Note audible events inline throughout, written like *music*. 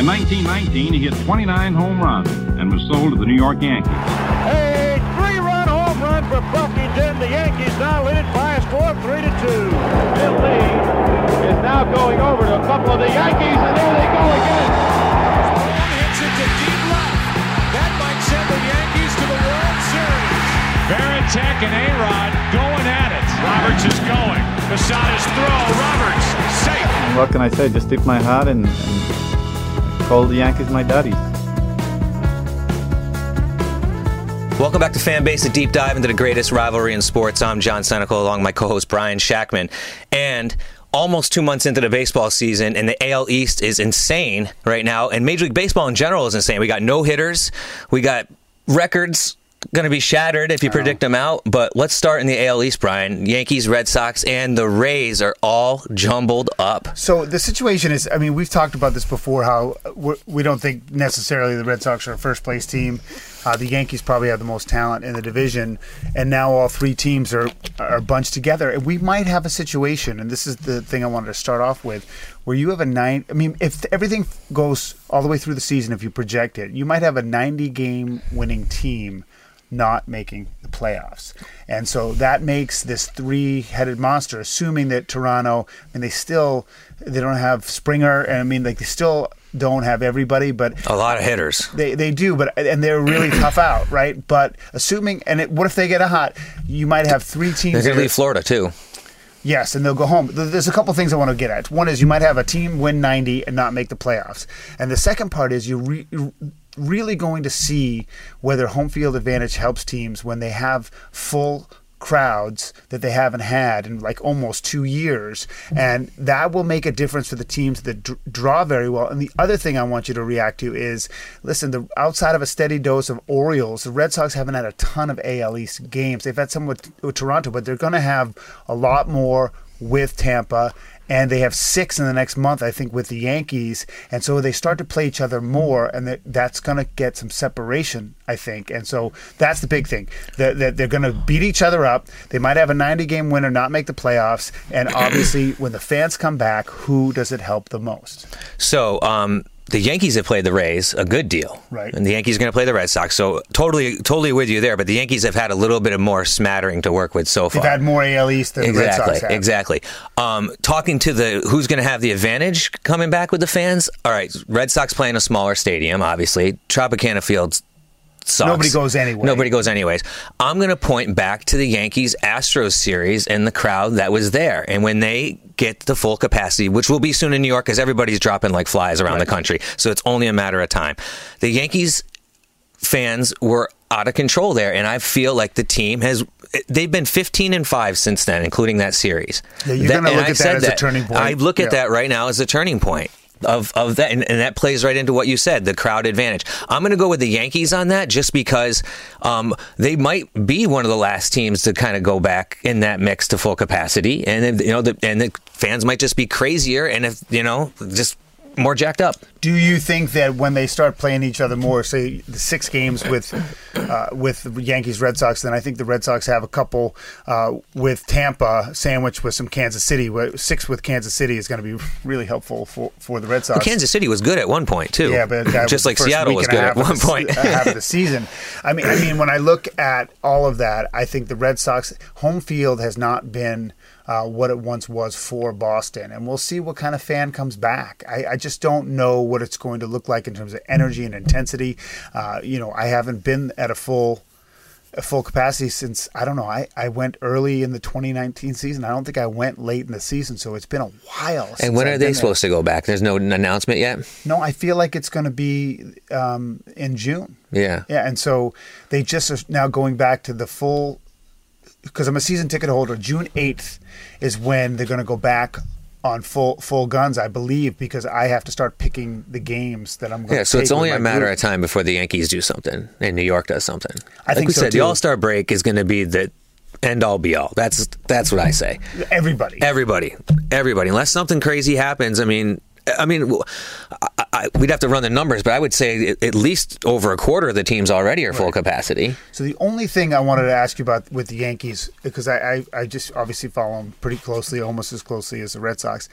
In 1919, he hit 29 home runs and was sold to the New York Yankees. A three-run home run for Bucky Dent. The Yankees now lead it by a score of three to two. Bill Lee is now going over to a couple of the Yankees, and there they go again. hits it to deep left. That might send the Yankees to the World Series. Varitek and A-Rod going at it. Roberts is going. Posada's throw. Roberts safe. What can I say? Just tip my hat and, and call the Yankees my daddies. Welcome back to Fanbase, a deep dive into the greatest rivalry in sports. I'm John Senecal, along with my co-host Brian Shackman, and almost two months into the baseball season, and the AL East is insane right now, and Major League Baseball in general is insane. We got no hitters, we got records going to be shattered if you predict them out. But let's start in the AL East, Brian. Yankees, Red Sox, and the Rays are all jumbled up. So the situation is, I mean, we've talked about this before. How we're, we don't think necessarily the Red Sox are a first place team. Uh, the Yankees probably have the most talent in the division, and now all three teams are are bunched together. And we might have a situation, and this is the thing I wanted to start off with, where you have a nine. I mean, if everything goes all the way through the season, if you project it, you might have a ninety game winning team not making the playoffs. And so that makes this three-headed monster, assuming that Toronto, I mean, they still, they don't have Springer, and I mean, like, they still don't have everybody, but A lot of hitters. they, they do, but and they're really *clears throat* tough out, right? But assuming, and it, what if they get a hot? You might have three teams. They're going to leave Florida too. Yes, and they'll go home. There's a couple things I want to get at. One is you might have a team win 90 and not make the playoffs. And the second part is you're re- really going to see whether home field advantage helps teams when they have full crowds that they haven't had in like almost two years. And that will make a difference for the teams that dr- draw very well. And the other thing I want you to react to is listen, the outside of a steady dose of Orioles, the Red Sox haven't had a ton of AL East games. They've had some with, with Toronto, but they're going to have a lot more with Tampa. And they have six in the next month, I think, with the Yankees. And so they start to play each other more, and that, that's going to get some separation, I think. And so that's the big thing. That that they're going to beat each other up. They might have a 90 game winner, not make the playoffs. And obviously, when the fans come back, who does it help the most? So, um, the Yankees have played the Rays a good deal, Right. And the Yankees are going to play the Red Sox. So, totally, totally with you there. But the Yankees have had a little bit of more smattering to work with so far. They've had more AL East than the Red exactly, Sox have. exactly. Um, talking to the who's going to have the advantage coming back with the fans. All right, Red Sox playing a smaller stadium, obviously. Tropicana Field sucks. Nobody goes anyway. Nobody goes anyways. I'm going to point back to the Yankees Astros series and the crowd that was there, and when they get the full capacity, which will be soon in New York, because everybody's dropping like flies around the country, so it's only a matter of time. The Yankees fans were out of control there, and I feel like the team has. They've been 15 and five since then, including that series. Yeah, you're gonna and look I at that as a turning point. I look at Yeah. that right now as a turning point. Of of that, and, and that plays right into what you said, the crowd advantage. I'm going to go with the Yankees on that, just because um, they might be one of the last teams to kind of go back in that mix to full capacity, and you know, the, and the fans might just be crazier, and if you know, just more jacked up. Do you think that when they start playing each other more, say the six games with uh, with the Yankees Red Sox, then I think the Red Sox have a couple uh, with Tampa, sandwiched with some Kansas City. Six with Kansas City is going to be really helpful for, for the Red Sox. Well, Kansas City was good at one point too. Yeah, but *laughs* just like Seattle was good at one the point. uh, half of *laughs* the season. I mean, I mean, when I look at all of that, I think the Red Sox home field has not been uh, what it once was for Boston, and we'll see what kind of fan comes back. I, I just don't know what it's going to look like in terms of energy and intensity. Uh, you know, I haven't been at a full a full capacity since I don't know. I, I went early in the 2019 season. I don't think I went late in the season, so it's been a while. and when I've are they been there. supposed to go back? There's no announcement yet. No, I feel like it's going to be um, in June. Yeah. Yeah, and so they just are now going back to the full because I'm a season ticket holder. June 8th is when they're going to go back on full full guns, I believe, because I have to start picking the games that I'm going. To. Yeah, so it's only a matter group. of time before the Yankees do something and New York does something. I like think we so, said, the. All Star break is going to be the end all be all. That's that's what I say. Everybody. Everybody, everybody. Unless something crazy happens, I mean, I mean, I, we'd have to run the numbers, but I would say at- at least over a quarter of the teams already are full capacity. So the only thing I wanted to ask you about with the Yankees, because I, I, I just obviously follow them pretty closely, almost as closely as the Red Sox.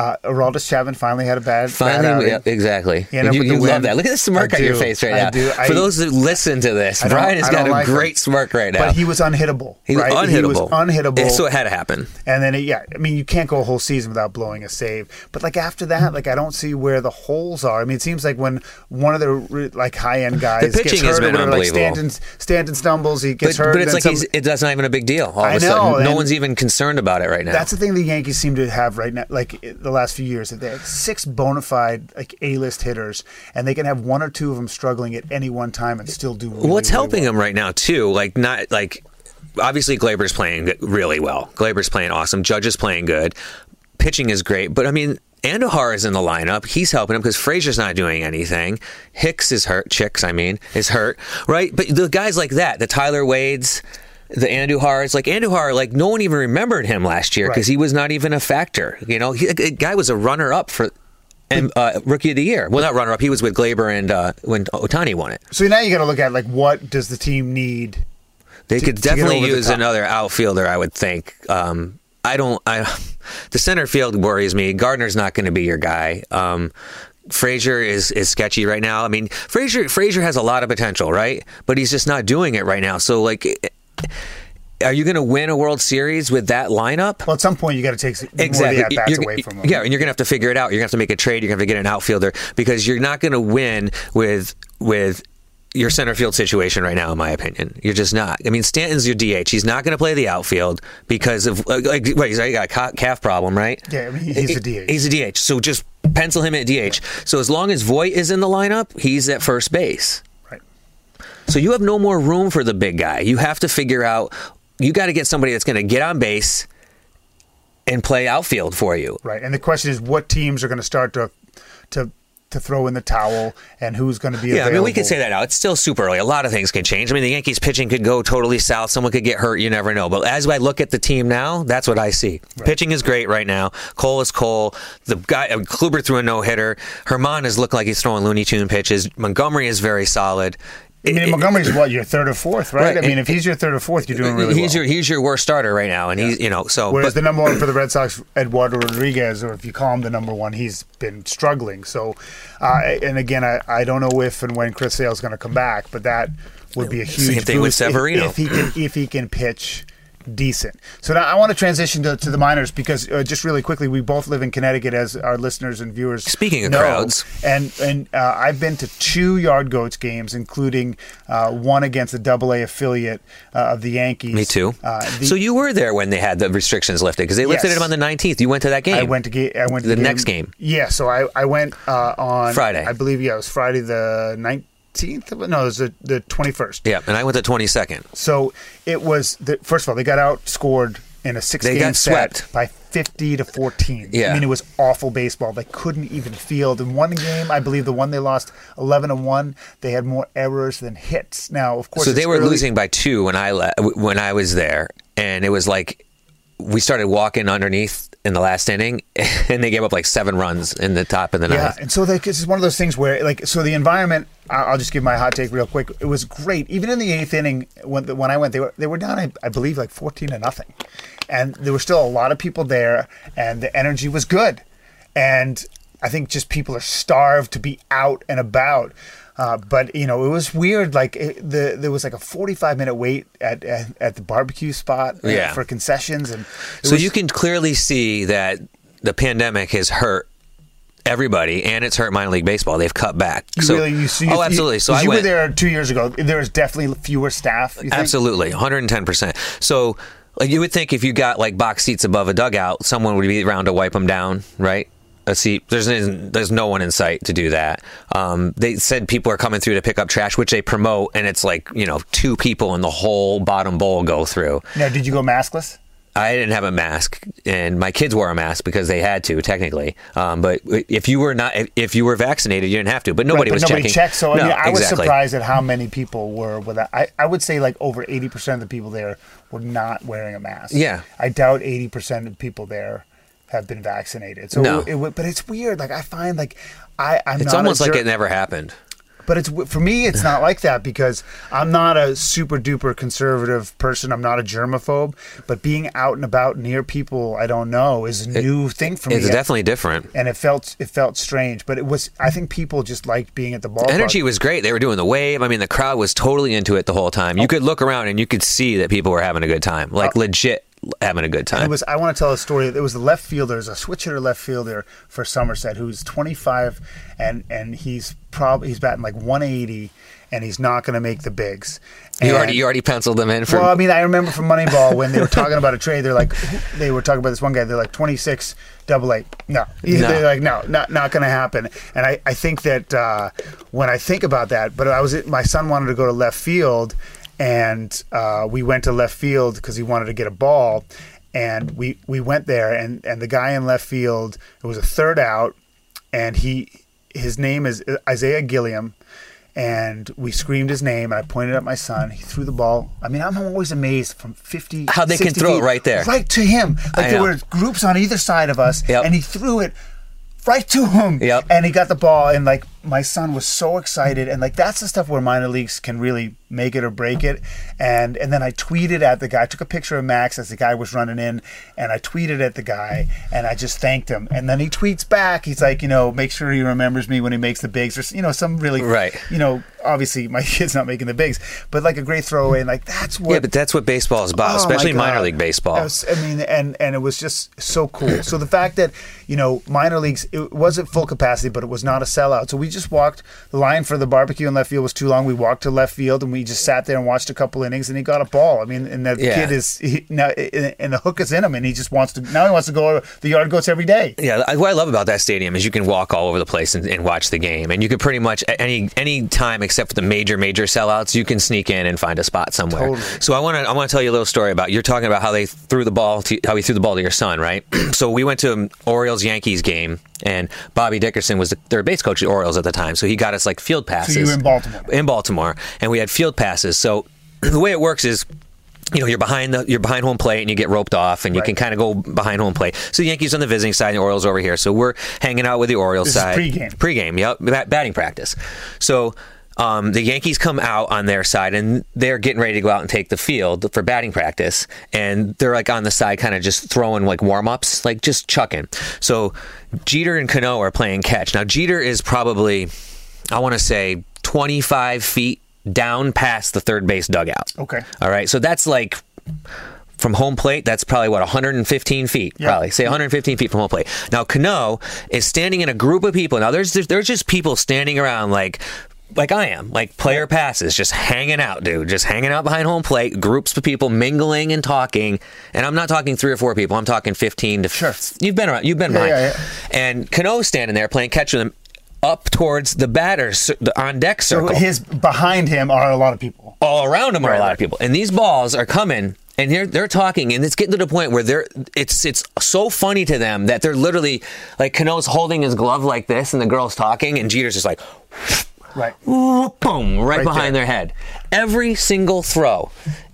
Uh, Aroldis Chapman finally had a bad, bad Finally, yeah, exactly. And up you you love that. Look at the smirk I on your face right I now. do. For those that listen to this, Brian has got a like him. great smirk right now. But he was unhittable. He was right? He was unhittable. unhittable. Yeah, so it had to happen. And then, yeah, I mean, you can't go a whole season without blowing a save. But like after that, like I don't see where the holes are. I mean, it seems like when one of the like high end guys the pitching gets hurt, or like. Stanton, Stanton stumbles, he gets But, hurt. but it's like some- he's, it, that's not even a big deal. All I of a know, sudden, no one's even concerned about it right now. That's the thing the Yankees seem to have right now, like i- the last few years, that they have six bona fide like A-list hitters, and they can have one or two of them struggling at any one time and still do. Really, What's really helping well. him right now too? Like not like obviously Gleyber's playing really well. Gleyber's playing awesome. Judge is playing good. Pitching is great, but I mean. Andujar is in the lineup. He's helping him because Frazier's not doing anything. Hicks is hurt. Chicks, I mean, is hurt. Right? But the guys like that, the Tyler Wades, the Andujar's, like Andujar, like no one even remembered him last year because Right. he was not even a factor. You know, he, the guy was a runner up for and uh, rookie of the year. Well, not runner up. He was with Gleyber and uh, when Ohtani won it. So now you got to look at like what does the team need? They to- could definitely use another outfielder, I would think. Um, I don't. I *laughs* the center field worries me. Gardner's not going to be your guy. Um, Frazier is is sketchy right now. I mean, Frazier Frazier has a lot of potential, right? But he's just not doing it right now. So, like, are you going to win a World Series with that lineup? Well, at some point you got to take Exactly. more of the away from them. Yeah, and you're gonna have to figure it out. You're gonna have to make a trade. You're gonna have to get an outfielder because you're not gonna win with with your center field situation right now. In my opinion, you're just not. I mean, Stanton's your DH. He's not gonna play the outfield because of like, like wait, he's got a calf problem, right? Yeah, I mean, he's a DH. He's a DH. So just pencil him at DH. So as long as Voit is in the lineup, he's at first base. Right. So you have no more room for the big guy. You have to figure out. You got to get somebody that's going to get on base and play outfield for you. Right. And the question is, what teams are going to start to to to throw in the towel, and who's going to be Yeah, I mean, we can say that now. It's still super early. A lot of things can change. I mean, the Yankees pitching could go totally south. Someone could get hurt. You never know. But as I look at the team now, that's what I see. Pitching is great right now. Cole is Cole. The guy, uh, Kluber threw a no hitter. Germán is looking like he's throwing Looney Tune pitches. Montgomery is very solid. I mean, Montgomery's what your third or fourth, right? Right. I mean, if he's your third or fourth, you're doing really he's well. your he's your worst starter right now, and he's you know so. Whereas but- the number one for the Red Sox, Eduardo Rodriguez, or if you call him the number one, he's been struggling. So, uh, and again, I, I don't know if and when Chris Sale's going to come back, but that would be a huge Same thing with boost if- Severino. if, he can if he can pitch decent. So now I want to transition to, to the minors because uh, just really quickly, we both live in Connecticut, as our listeners and viewers. Speaking of know. crowds. and and uh, I've been to two Yard Goats games, including uh, one against the Double A affiliate uh, of the Yankees. me too. Uh, the- so you were there when they had the restrictions lifted because they lifted Yes. them on the 19th. You went to that game. I went to ga- I went to The next game. Yeah, so I I went uh, on Friday. I believe yeah, it was Friday the nineteenth. No, it was the the twenty first. Yeah, and I went the 22nd. So it was the, first of all they got outscored in a six They game set swept. by 50 to 14. Yeah. I mean, it was awful baseball. They couldn't even field. In one game, I believe the one they lost 11 to 1, they had more errors than hits. Now, of course, So they were early- losing by two when I le- when I was there, and it was like we started walking underneath in the last inning, *laughs* and they gave up like seven runs in the top of the ninth. Yeah, and so like, this is one of those things where, like, so the environment. I'll just give my hot take real quick. It was great, even in the eighth inning when when I went. They were they were down, I, I believe, like fourteen to nothing, and there were still a lot of people there, and the energy was good, and I think just people are starved to be out and about. Uh, but you know, it was weird. Like it, the there was like a forty-five minute wait at at, at the barbecue spot uh, Yeah. for concessions, and So was- you can clearly see that the pandemic has hurt everybody, and it's hurt minor league baseball. They've cut back. You so, really, you see, oh, absolutely. So I you went. were there two years ago. There was definitely fewer staff. you think? Absolutely, 110%. So, like, you would think if you got like box seats above a dugout, someone would be around to wipe them down, right? A seat. There's there's no one in sight to do that. Um, they said people are coming through to pick up trash, which they promote, and it's like you know two people in the whole bottom bowl go through. Now, did you go maskless? I didn't have a mask, and my kids wore a mask because they had to technically. Um, but if you were not, if you were vaccinated, you didn't have to. But nobody Right, was but nobody checking. checked. So I mean, I was surprised at how many people were without. I, I would say like over eighty percent of the people there were not wearing a mask. Yeah. I doubt eighty percent of people there have been vaccinated. So No. it, would- but it's weird. Like I find like I I'm It's almost like ger- it never happened. But it's for me, it's not like that because I'm not a super duper conservative person. I'm not a germaphobe. But being out and about near people I don't know is a new thing for me. It's definitely different. and it felt it felt strange. But it was. I think people just liked being at the ballpark. Energy was great. They were doing the wave. I mean, the crowd was totally into it the whole time. Oh. You could look around and you could see that people were having a good time, like uh, legit having a good And time. It was. I want to tell a story. It was the left fielder, a switch hitter left fielder for Somerset, who's 25, and and he's probably he's batting like 180, and he's not going to make the bigs. you already you already penciled them in for. well, I mean, I remember from Moneyball when they were talking about a trade. They're like, they were talking about this one guy. They're like 26, double eight. No, No. they're like, no, not not going to happen. And I, I think that uh, when I think about that, but I was my son wanted to go to left field, and uh, we went to left field because he wanted to get a ball, and we we went there, and and the guy in left field, it was a third out, and he his name is Isiah Gilliam and we screamed his name. And I pointed at my son. He threw the ball. I mean, I'm always amazed from 50 How they can 60 throw it right there. right to him. Like I there know. were groups on either side of us, Yep. and he threw it right to him. Yep. And he got the ball, and like my son was so excited, and like that's the stuff where minor leagues can really make it or break it. And and then I tweeted at the guy, I took a picture of Max as the guy was running in, and I tweeted at the guy, and I just thanked him. And then he tweets back, he's like, you know, make sure he remembers me when he makes the bigs, or you know, some really Right. you know, obviously my *laughs* kid's not making the bigs, but like a great throwaway, and like that's what yeah, but that's what baseball is about, Oh, especially minor league baseball. I, was- I mean, and and it was just so cool. So the fact that you know minor leagues, it wasn't full capacity, but it was not a sellout. So we just walked. The line for the barbecue in left field was too long. We walked to left field and we just sat there and watched a couple innings, and he got a ball. I mean, and the Yeah. kid is he, now, and the hook is in him, and he just wants to. Now he wants to go the yard goats every day. Yeah, what I love about that stadium is you can walk all over the place and, and watch the game, and you can pretty much at any any time except for the major major sellouts, you can sneak in and find a spot somewhere. Totally. So I want to I want to tell you a little story about you're talking about how they threw the ball to how he threw the ball to your son, right? *clears throat* so we went to an Orioles Yankees game, and Bobby Dickerson was the third base coach of the Orioles at the time, so he got us like field passes. you were in Baltimore. In Baltimore, and we had field passes. So *clears throat* the way it works is you know you're behind the you're behind home plate and you get roped off and you Right. can kind of go behind home plate. So the Yankees on the visiting side and the Orioles over here. So we're hanging out with the Orioles This is side. pregame. Pregame, yep, batting practice. So um, the Yankees come out on their side and they're getting ready to go out and take the field for batting practice. And they're like on the side, kind of just throwing like warm ups, like just chucking. So Jeter and Cano are playing catch. Now Jeter is probably, I want to say, 25 feet down past the third base dugout. Okay. All right. So that's like from home plate, that's probably what 115 feet. Yeah. Probably say 115 feet from home plate. Now Cano is standing in a group of people. Now there's there's, there's just people standing around like. Like I am, like player passes, just hanging out, dude, just hanging out behind home plate, groups of people mingling and talking, and I'm not talking three or four people, I'm talking 15 to. Sure. You've been around, you've been Yeah, behind, yeah, yeah. and Cano's standing there playing catch with him, up towards the batters, the on deck So circle his behind him are a lot of people. all around him are a lot of people. And these balls are coming and they're they're talking, and it's getting to the point where they're it's it's so funny to them that they're literally like Cano's holding his glove like this, and the girl's talking, and Jeter's just like. Right. Ooh, boom, right, Right behind there. their head. Every single throw.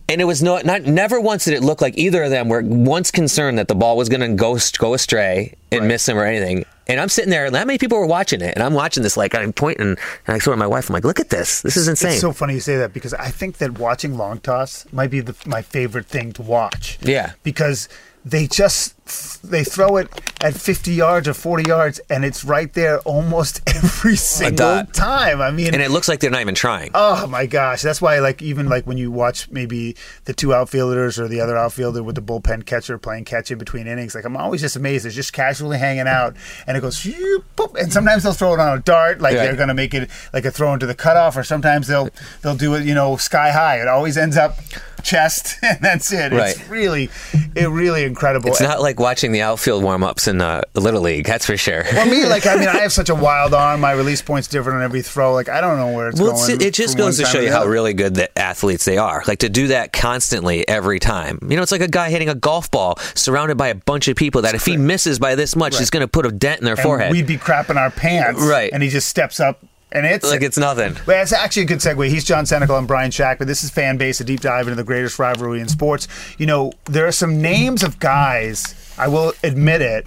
And it was not, not never once did it look like either of them were once concerned that the ball was going to go go astray and miss them or anything. And I'm sitting there, and that many people were watching it, and I'm watching this like I'm pointing, and I sort of my wife, I'm like, look at this, this is insane. It's so funny you say that because I think that watching long toss might be the, my favorite thing to watch. Yeah. Because they just they throw it at 50 yards or 40 yards and it's right there almost *laughs* every single time. I mean, and it looks like they're not even trying. Oh my gosh, that's why like even like when you watch maybe the two outfielders or the other outfielder with the bullpen catcher playing catch in between innings, like I'm always just amazed. It's just casually hanging out and it goes boop, and sometimes they'll throw it on a dart, like Right. they're gonna make it like a throw into the cutoff, or sometimes they'll they'll do it, you know, sky high. It always ends up chest *laughs* and that's it. It's really it really incredible. It's not like watching the outfield warm ups in uh, Little League, that's for sure. well, me, like, I mean, I *laughs* have such a wild arm. My release point's different on every throw. Like, I don't know where it's Well, going. it's, it just goes to show you how really good the athletes they are. Like to do that constantly every time. You know, it's like a guy hitting a golf ball surrounded by a bunch of people that if he misses by this much, he's going to put a dent in their and forehead. We'd be crapping our pants, Right. And he just steps up, and it's like it's nothing. Well, it's actually a good segue. He's John Senecal and Brian Shack, but this is fan base, a deep dive into the greatest rivalry in sports. You know, there are some names of guys. I will admit it.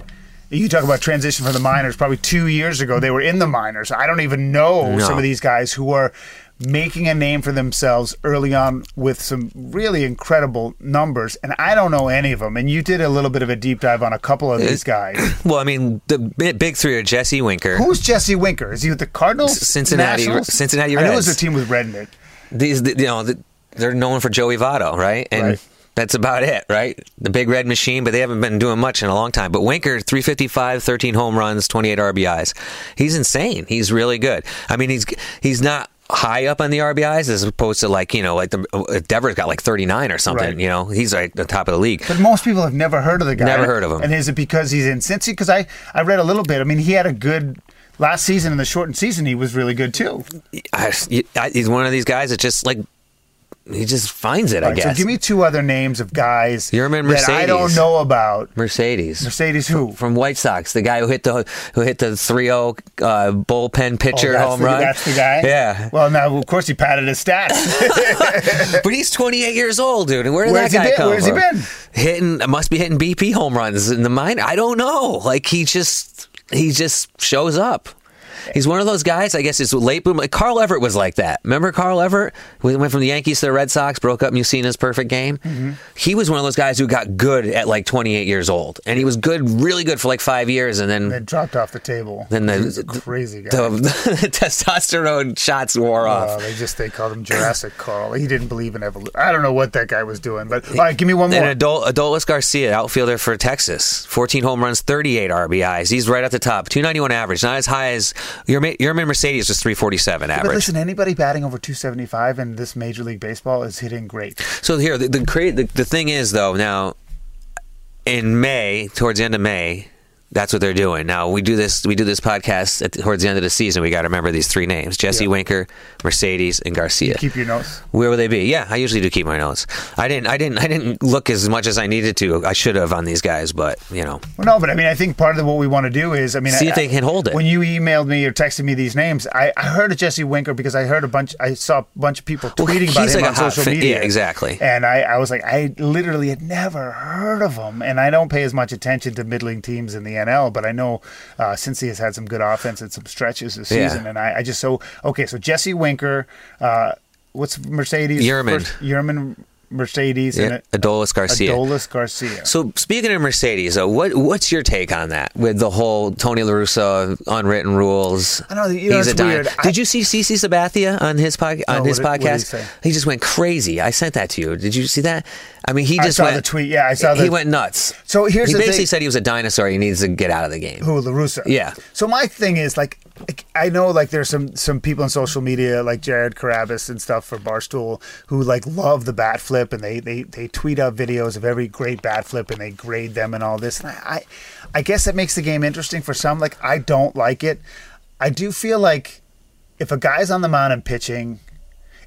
You talk about transition from the minors. Probably two years ago, they were in the minors. I don't even know No. some of these guys who are making a name for themselves early on with some really incredible numbers, and I don't know any of them. And you did a little bit of a deep dive on a couple of uh, these guys. *laughs* Well, I mean, the big three are Jesse Winker. Who's Jesse Winker? Is he with the Cardinals? Cincinnati- Nationals? Cincinnati I know Reds. there's a team with red in it. These, you know, they're known for Joey Votto, right? And Right. That's about it, right? The big red machine, but they haven't been doing much in a long time. But Winker, 355, 13 home runs, 28 RBIs. He's insane. He's really good. I mean, he's he's not high up on the RBIs as opposed to like, you know, like the uh, Devers got like 39 or something, Right. you know. He's like the top of the league. But most people have never heard of the guy. Never heard of him. And is it because he's in Cincy? Because I, I read a little bit. I mean, he had a good last season in the shortened season. He was really good too. I, I, he's one of these guys that just like he just finds it, I Right, so guess. give me two other names of guys Yermín that I don't know about. Mercedes. Mercedes who? from White Sox, the guy who hit the who hit the 3-0 uh, bullpen pitcher Oh, home the, run. That's the guy. Yeah, Well, now of course he padded his stats. *laughs* but he's 28 years old, dude. And where did Where's that guy been? come Where's he been? Hitting must be hitting BP home runs in the minor. I don't know. Like he just he just shows up. He's one of those guys. I guess is late boom. Like Carl Everett was like that. Remember Carl Everett? We went from the Yankees to the Red Sox, broke up Mussina's perfect game. Mm-hmm. He was one of those guys who got good at like 28 years old, and he was good, really good for like five years, and then Then dropped off the table. Then the- he was a crazy guy. the, *laughs* the testosterone shots wore Uh, off. they just they called him Jurassic Carl. He didn't believe in evolution. I don't know what that guy was doing, but all right, give me one more. And Adol- Adolis Garcia, outfielder for Texas, 14 home runs, 38 RBIs. He's right at the top, 291 average, not as high as your Yermín Mercedes was 347 But average. But listen, anybody batting over 275 in this Major League Baseball is hitting great. So here, the the, the the thing is though, now in May, towards the end of May, that's what they're doing. Now we do this we do this podcast at, towards the end of the season. We got to remember these three names: Jesse Yeah. Winker, Mercedes, and Garcia. Keep your notes. Where will they be? Yeah, I usually do keep my notes. I didn't. I didn't. I didn't look as much as I needed to. I should have on these guys, but you know, Well, no, but I mean, I think part of what we want to do is, I mean, See I- if they can hold it. When you emailed me or texted me these names, I, I heard of Jesse Winker because I heard a bunch, I saw a bunch of people Well, tweeting about him like on social media. yeah, exactly. And I, I was like, I literally had never heard of him, and I don't pay as much attention to middling teams in the NL, but I know uh, Cincy has had some good offense and some stretches this Yeah. season, and I, I just so okay. So Jesse Winker, uh, what's Mercedes? Yermín. First- Yermín Mercedes yeah, and Adolis Garcia. Adolis Garcia. So speaking of Mercedes, though, what what's your take on that with the whole Tony La Russa unwritten rules? I know, you know, He's a weird. I- Did you see CC Sabathia on his pod, on No, his what did- what he just went crazy. I sent that to you. Did you see that? I mean, he I just saw went. the tweet. Yeah, I saw He went nuts. So here's he the basically thing- said he was a dinosaur. He needs to get out of the game. Who La Russa? Yeah. So my thing is like, I know like there's some some people on social media like Jared Carrabis and stuff for Barstool who like love the bat flip and they they they tweet out videos of every great bat flip and they grade them and all this. And I I, I guess it makes the game interesting for some. Like I don't like it. I do feel like if a guy's on the mound and pitching.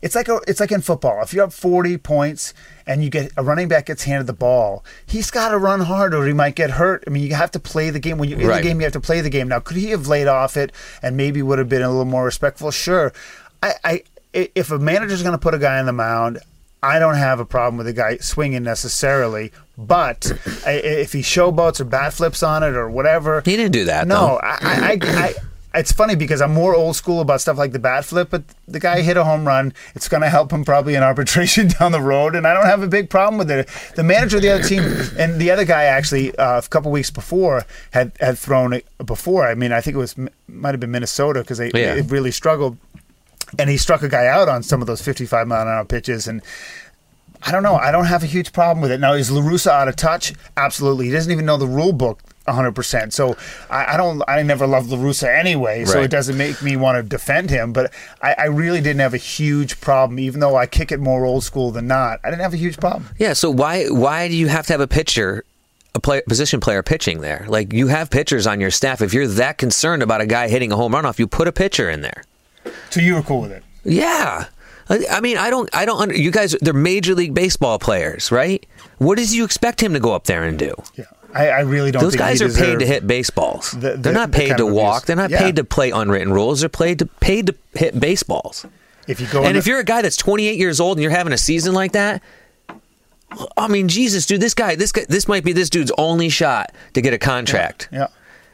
It's like a, it's like in football. If you're up 40 points and you get a running back gets handed the ball, he's got to run hard or he might get hurt. I mean, you have to play the game. When you're in Right. the game, you have to play the game. Now, could he have laid off it and maybe would have been a little more respectful? Sure. I, I if a manager's going to put a guy on the mound, I don't have a problem with the guy swinging necessarily. But if he showboats or bat flips on it or whatever, He didn't do that. no, I, I, I, it's funny because I'm more old school about stuff like the bat flip, but the guy hit a home run. It's going to help him probably in *laughs* arbitration down the road, and I don't have a big problem with it. The manager of the other team and the other guy actually uh, a couple weeks before had had thrown it before. I mean, I think it was might have been Minnesota because they, Yeah. they really struggled, and he struck a guy out on some of those 55 mile an hour pitches and. I don't know. I don't have a huge problem with it. Now, is LaRussa out of touch? Absolutely. He doesn't even know the rule book 100%. So I, I don't, I never loved LaRussa anyway, so Right. it doesn't make me want to defend him. But I, I really didn't have a huge problem, even though I kick it more old school than not. I didn't have a huge problem. Yeah, so why why do you have to have a pitcher, a play, position player pitching there? Like you have pitchers on your staff. If you're that concerned about a guy hitting a home run off, you put a pitcher in there. So you were cool with it? Yeah. I I mean, I don't, I don't. Under, you guys, they're major league baseball players, right? What does you expect him to go up there and do? Yeah. I, I really don't Those guys are paid to hit baseballs. the- they're not paid to walk. They're not Yeah. paid to play unwritten rules. They're paid to paid to hit baseballs. If you go And if the- you're a guy that's 28 years old and you're having a season like that, I mean, Jesus, dude, this guy, this guy, this might be this dude's only shot to get a contract. Yeah.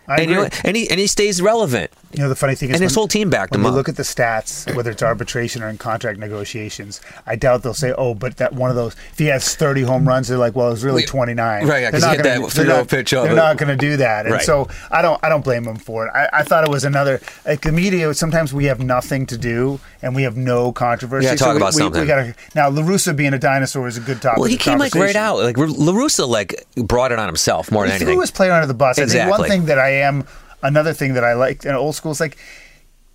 I and you know, and he and he stays relevant. You know, the funny thing is, And his when- whole team backed when him up. look at the stats, whether it's arbitration or in contract negotiations, I doubt they'll say, "Oh, but that one of those, if he has 30 home runs, they're like, well, it was really Well, 29." right, yeah, They're he not gonna- that they're 3-0 not- pitch of They're not going to do that, and Right. so I don't, I don't blame him for it. I, I thought it was another like the media. Sometimes we have nothing to do and we have no controversy. Yeah, talk we, about we, something. We gotta, now, La Russa being a dinosaur is a good topic. Well, he came like right out. Like La Russa, like brought it on himself more than he anything. threw his player under the bus. I think one thing that I am, another thing that I like in old school is like,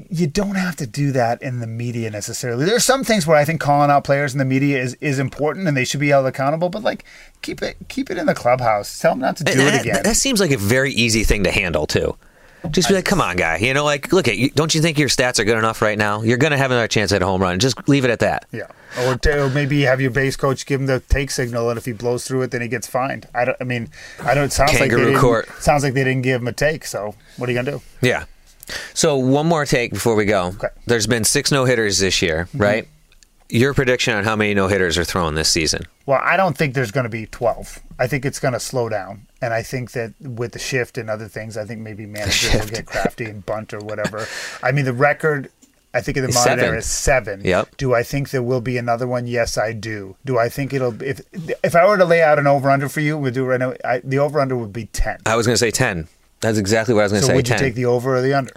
you don't have to do that in the media necessarily. There are some things where I think calling out players in the media is, is important and they should be held accountable. But like, keep it keep it in the clubhouse. Tell them not to do And it that, again. that seems like a very easy thing to handle too. Just be like, come on, guy. You know, like, look at you. Don't you think your stats are good enough right now? You're going to have another chance at a home run. Just leave it at that. yeah, or, or maybe have your base coach give him the take signal, and if he blows through it, then he gets fined. I don't. I mean, I don't. It sounds like Kangaroo they didn't, court. Sounds like they didn't give him a take. So what are you gonna do? Yeah. So one more take before we go. Okay. Mm-hmm. There's been six no hitters this year, right? Your prediction on how many no hitters are thrown this season? Well, I don't think there's going to be 12. I think it's going to slow down. And I think that with the shift and other things, I think maybe managers will get crafty and bunt or whatever. I mean, the record, I think in the modern seven. era is seven. Yep. Do I think there will be another one? Yes, I do. Do I think it'll if if I were to lay out an over under for you, we'll do it right now. I, the over under would be 10. I was going to say 10. That's exactly what I was going to So say. would 10. you take the over or the under?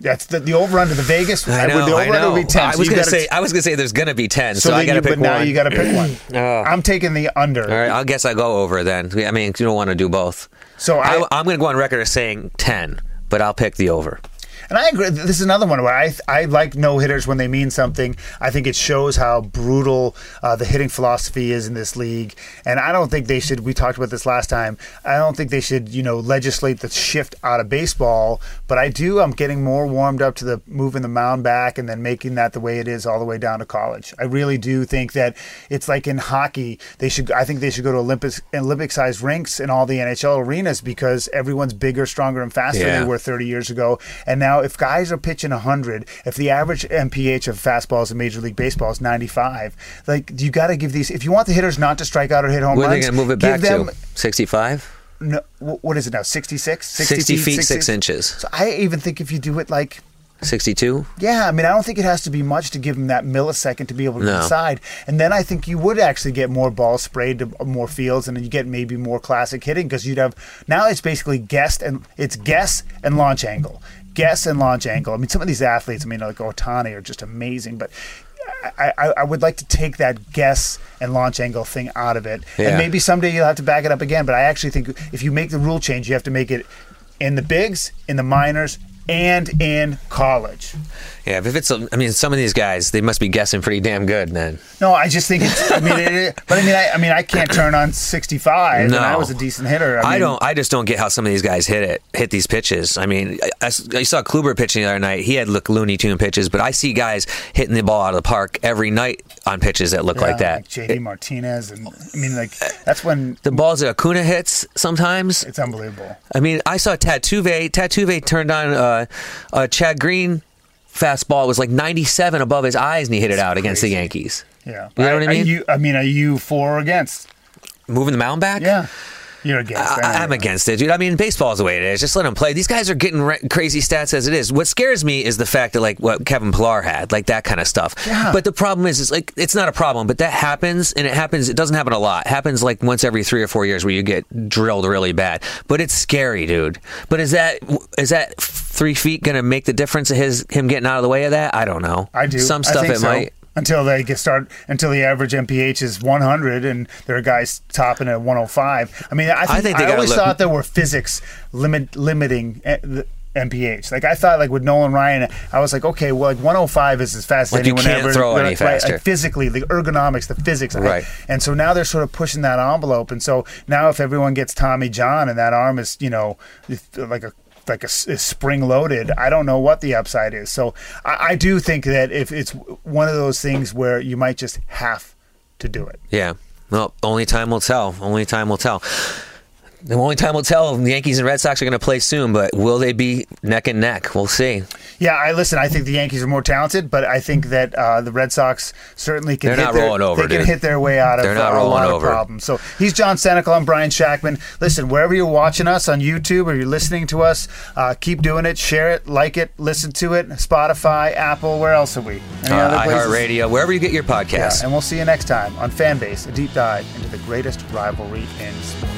That's the, the over under. The Vegas. I know. the I over under would be 10. I So was you going to gotta- say. I was going to say there's going to be 10. So, I got to you, pick but now you got to pick one. *clears throat* Oh. I'm taking the under. All right. I guess I go over then. I mean, you don't want to do both. So I, I, I'm going to go on record as saying 10, but I'll pick the over. And I agree. This is another one where I I like no hitters when they mean something. I think it shows how brutal uh, the hitting philosophy is in this league. And I don't think they should. We talked about this last time. I don't think they should you know legislate the shift out of baseball. But I do. I'm getting more warmed up to the moving the mound back and then making that the way it is all the way down to college. I really do think that it's like in hockey. They should. I think they should go to Olympic Olympic sized rinks in all the NHL arenas because everyone's bigger, stronger, and faster than they were 30 years ago. And now, if guys are pitching 100, if the average MPH of fastballs in Major League Baseball is 95, like you got to give these. If you want the hitters not to strike out or hit home Where are they runs, going to move it back them, to? 65? No, what is it now? 66, 60 feet, 60 6 inches. So I even think if you do it like 62? yeah, I mean, I don't think it has to be much to give them that millisecond to be able to No. decide. And then I think you would actually get more balls sprayed to uh, more fields, and then you get maybe more classic hitting because you'd have now it's basically guess and it's guess and launch angle, guess and launch angle. I mean, some of these athletes, I mean, like Ohtani, are just amazing, but. I, I, I would like to take that guess and launch angle thing out of it. Yeah. And maybe someday you'll have to back it up again. But I actually think if you make the rule change, you have to make it in the bigs, in the minors, and in college. Yeah, if it's, I mean, some of these guys, they must be guessing pretty damn good then. No, I just think it's. I mean, it, but I mean, I, I mean, I can't turn on 65, No. and I was a decent hitter. I, I, mean, don't. I just don't get how some of these guys hit it, hit these pitches. I mean, I, I saw Kluber pitching the other night. He had look Looney Tune pitches, but I see guys hitting the ball out of the park every night on pitches that look yeah, like that. JD Martinez, and I mean, like that's when The balls that Acuna hits sometimes. it's unbelievable. I mean, I saw Altuve. Altuve turned on uh, uh, Chad Green fastball. Was like 97 above his eyes, and he hit it out against the. Yankees. Yeah, You know what I mean? you, I mean, are you for or against? Moving the mound back. Yeah, you're against. that. I, I'm against it, dude. I mean, baseball's the way it is. Just let them play. These guys are getting re- crazy stats as it is. What scares me is the fact that like what Kevin Pillar had, like that kind of stuff. Yeah. But the problem is, is like it's not a problem, but that happens, and it happens. It doesn't happen a lot. It happens like once every three or four years where you get drilled really bad. But it's scary, dude. But is that is that three feet going to make the difference of his him getting out of the way of that? I don't know. I do. Some I stuff it so. might. Until they get start, until the average MPH is 100, and there are guys topping at 105. I mean, I think I, think they gotta always look- thought there were physics limit limiting eh, the MPH. Like I thought, like with Nolan Ryan, I was like, okay, well, like 105 is as fast Like as you anyone ever. throw any right, like, faster. physically, the ergonomics, the physics, I- Right. And so now they're sort of pushing that envelope, and so now if everyone gets Tommy John and that arm is, you know, like a like a, spring loaded. I don't know what the upside is. So I, I do think that if it's one of those things where you might just have to do it. Yeah. Well, only time will tell. Only time will tell. The only time will tell. The Yankees and Red Sox are going to play soon, but will they be neck and neck? We'll see. Yeah, I listen. I think the Yankees are more talented, but I think that uh, the Red Sox certainly can. They're hit not their, rolling over, They can hit their way out of They're not uh, a lot over. of problems. So he's John Senecal. I'm Brian Shackman. Listen, wherever you're watching us on YouTube or you're listening to us, uh, keep doing it. Share it, like it, listen to it. Spotify, Apple. Where else are we? Any Uh, iHeartRadio, wherever you get your Yeah, and we'll see you next time on Fanbase, a deep dive into the greatest rivalry in sports.